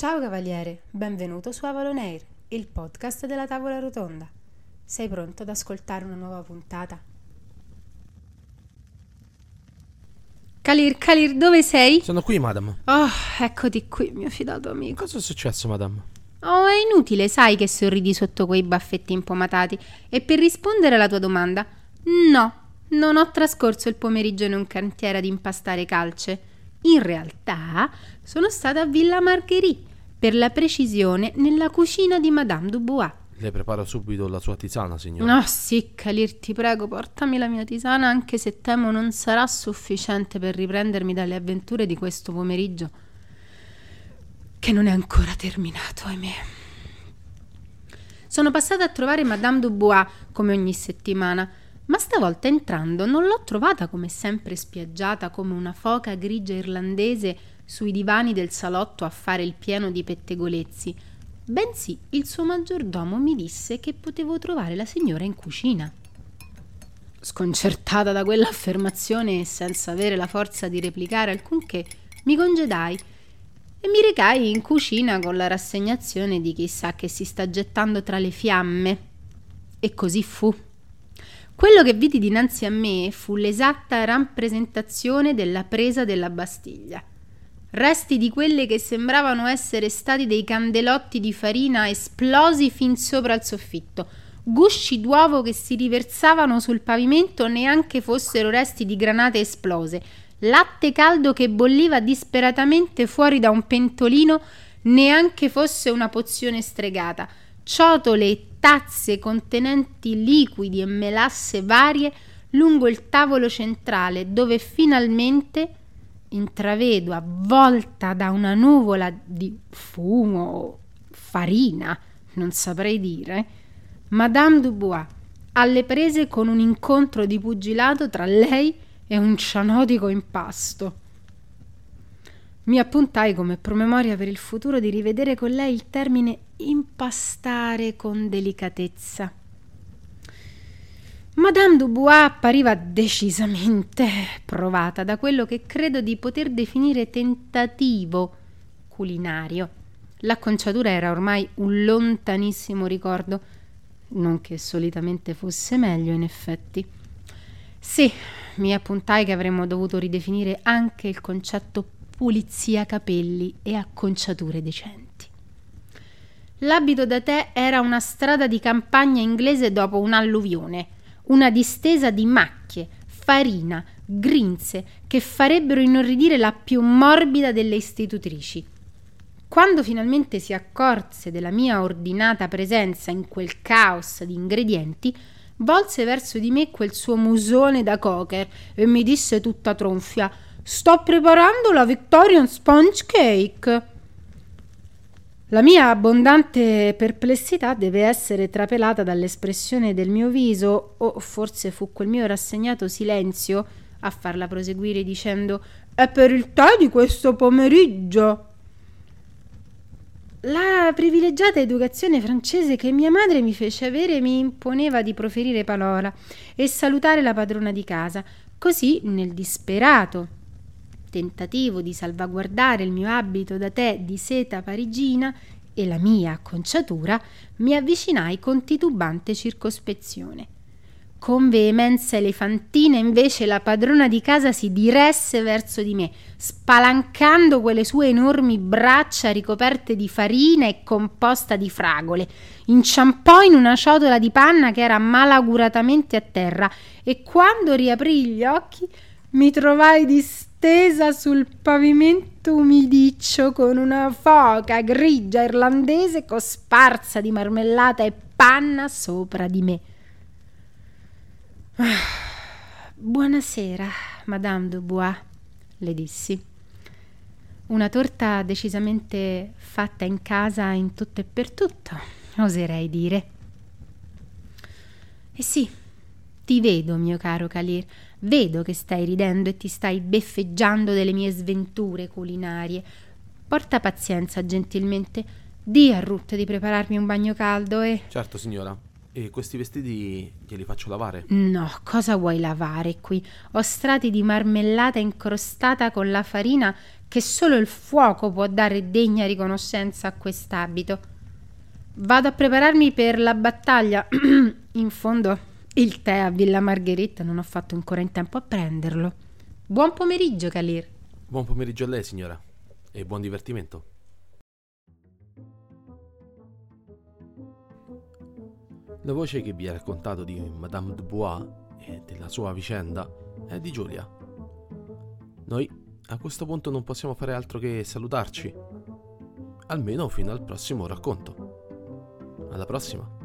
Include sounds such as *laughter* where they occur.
Ciao cavaliere, benvenuto su Avalon Air, il podcast della tavola rotonda. Sei pronto ad ascoltare una nuova puntata? Kalir, Kalir, dove sei? Sono qui, madam. Oh, eccoti qui, mio fidato amico. Cosa è successo, madam? Oh, è inutile, sai che sorridi sotto quei baffetti impomatati. E per rispondere alla tua domanda, no, non ho trascorso il pomeriggio in un cantiere ad impastare calce. In realtà sono stata a Villa Margherie, per la precisione nella cucina di Madame Dubois. Le preparo subito la sua tisana, signora. No, sì, Kalir, ti prego, portami la mia tisana, anche se temo non sarà sufficiente per riprendermi dalle avventure di questo pomeriggio, che non è ancora terminato, ahimè. Sono passata a trovare Madame Dubois come ogni settimana, ma stavolta entrando non l'ho trovata come sempre spiaggiata come una foca grigia irlandese sui divani del salotto a fare il pieno di pettegolezzi, bensì il suo maggiordomo mi disse che potevo trovare la signora in cucina. Sconcertata da quell'affermazione e senza avere la forza di replicare alcunché, mi congedai e mi recai in cucina con la rassegnazione di chissà che si sta gettando tra le fiamme. E così fu. Quello che vidi dinanzi a me fu l'esatta rappresentazione della presa della Bastiglia. Resti di quelle che sembravano essere stati dei candelotti di farina esplosi fin sopra il soffitto, gusci d'uovo che si riversavano sul pavimento neanche fossero resti di granate esplose, latte caldo che bolliva disperatamente fuori da un pentolino neanche fosse una pozione stregata, ciotole e tazze contenenti liquidi e melasse varie lungo il tavolo centrale dove finalmente intravedo avvolta da una nuvola di fumo o farina, non saprei dire, Madame Dubois alle prese con un incontro di pugilato tra lei e un cianotico impasto. Mi appuntai come promemoria per il futuro di rivedere con lei il termine impastare con delicatezza. Madame Dubois appariva decisamente provata da quello che credo di poter definire tentativo culinario. L'acconciatura era ormai un lontanissimo ricordo, non che solitamente fosse meglio in effetti. Sì, mi appuntai che avremmo dovuto ridefinire anche il concetto pulizia capelli e acconciature decenti. L'abito da tè era una strada di campagna inglese dopo un'alluvione, una distesa di macchie, farina, grinze che farebbero inorridire la più morbida delle istitutrici. Quando finalmente si accorse della mia ordinata presenza in quel caos di ingredienti, volse verso di me quel suo musone da cocker e mi disse tutta tronfia Sto preparando la Victorian Sponge Cake. La mia abbondante perplessità deve essere trapelata dall'espressione del mio viso, o forse fu quel mio rassegnato silenzio a farla proseguire dicendo È per il tè di questo pomeriggio. La privilegiata educazione francese che mia madre mi fece avere mi imponeva di proferire parola e salutare la padrona di casa. Così, nel disperato tentativo di salvaguardare il mio abito da tè di seta parigina e la mia acconciatura, mi avvicinai con titubante circospezione. Con veemenza elefantina invece la padrona di casa si diresse verso di me, spalancando quelle sue enormi braccia ricoperte di farina e composta di fragole. Inciampò in una ciotola di panna che era malauguratamente a terra e quando riaprì gli occhi mi trovai distesa sul pavimento umidiccio con una foca grigia irlandese cosparsa di marmellata e panna sopra di me. Ah, buonasera, Madame Dubois, le dissi. Una torta decisamente fatta in casa in tutto e per tutto, oserei dire. E sì, ti vedo, mio caro Calir, vedo che stai ridendo e ti stai beffeggiando delle mie sventure culinarie. Porta pazienza, gentilmente. Dì a Ruth di prepararmi un bagno caldo e. Certo, signora. E questi vestiti glieli faccio lavare? No, cosa vuoi lavare qui? Ho strati di marmellata incrostata con la farina che solo il fuoco può dare degna riconoscenza a quest'abito. Vado a prepararmi per la battaglia. *clears throat* in fondo, il tè a Villa Margherita non ho fatto ancora in tempo a prenderlo. Buon pomeriggio, Kalir. Buon pomeriggio a lei, signora. E buon divertimento. La voce che vi ha raccontato di Madame Dubois e della sua vicenda è di Giulia. Noi a questo punto non possiamo fare altro che salutarci, almeno fino al prossimo racconto. Alla prossima!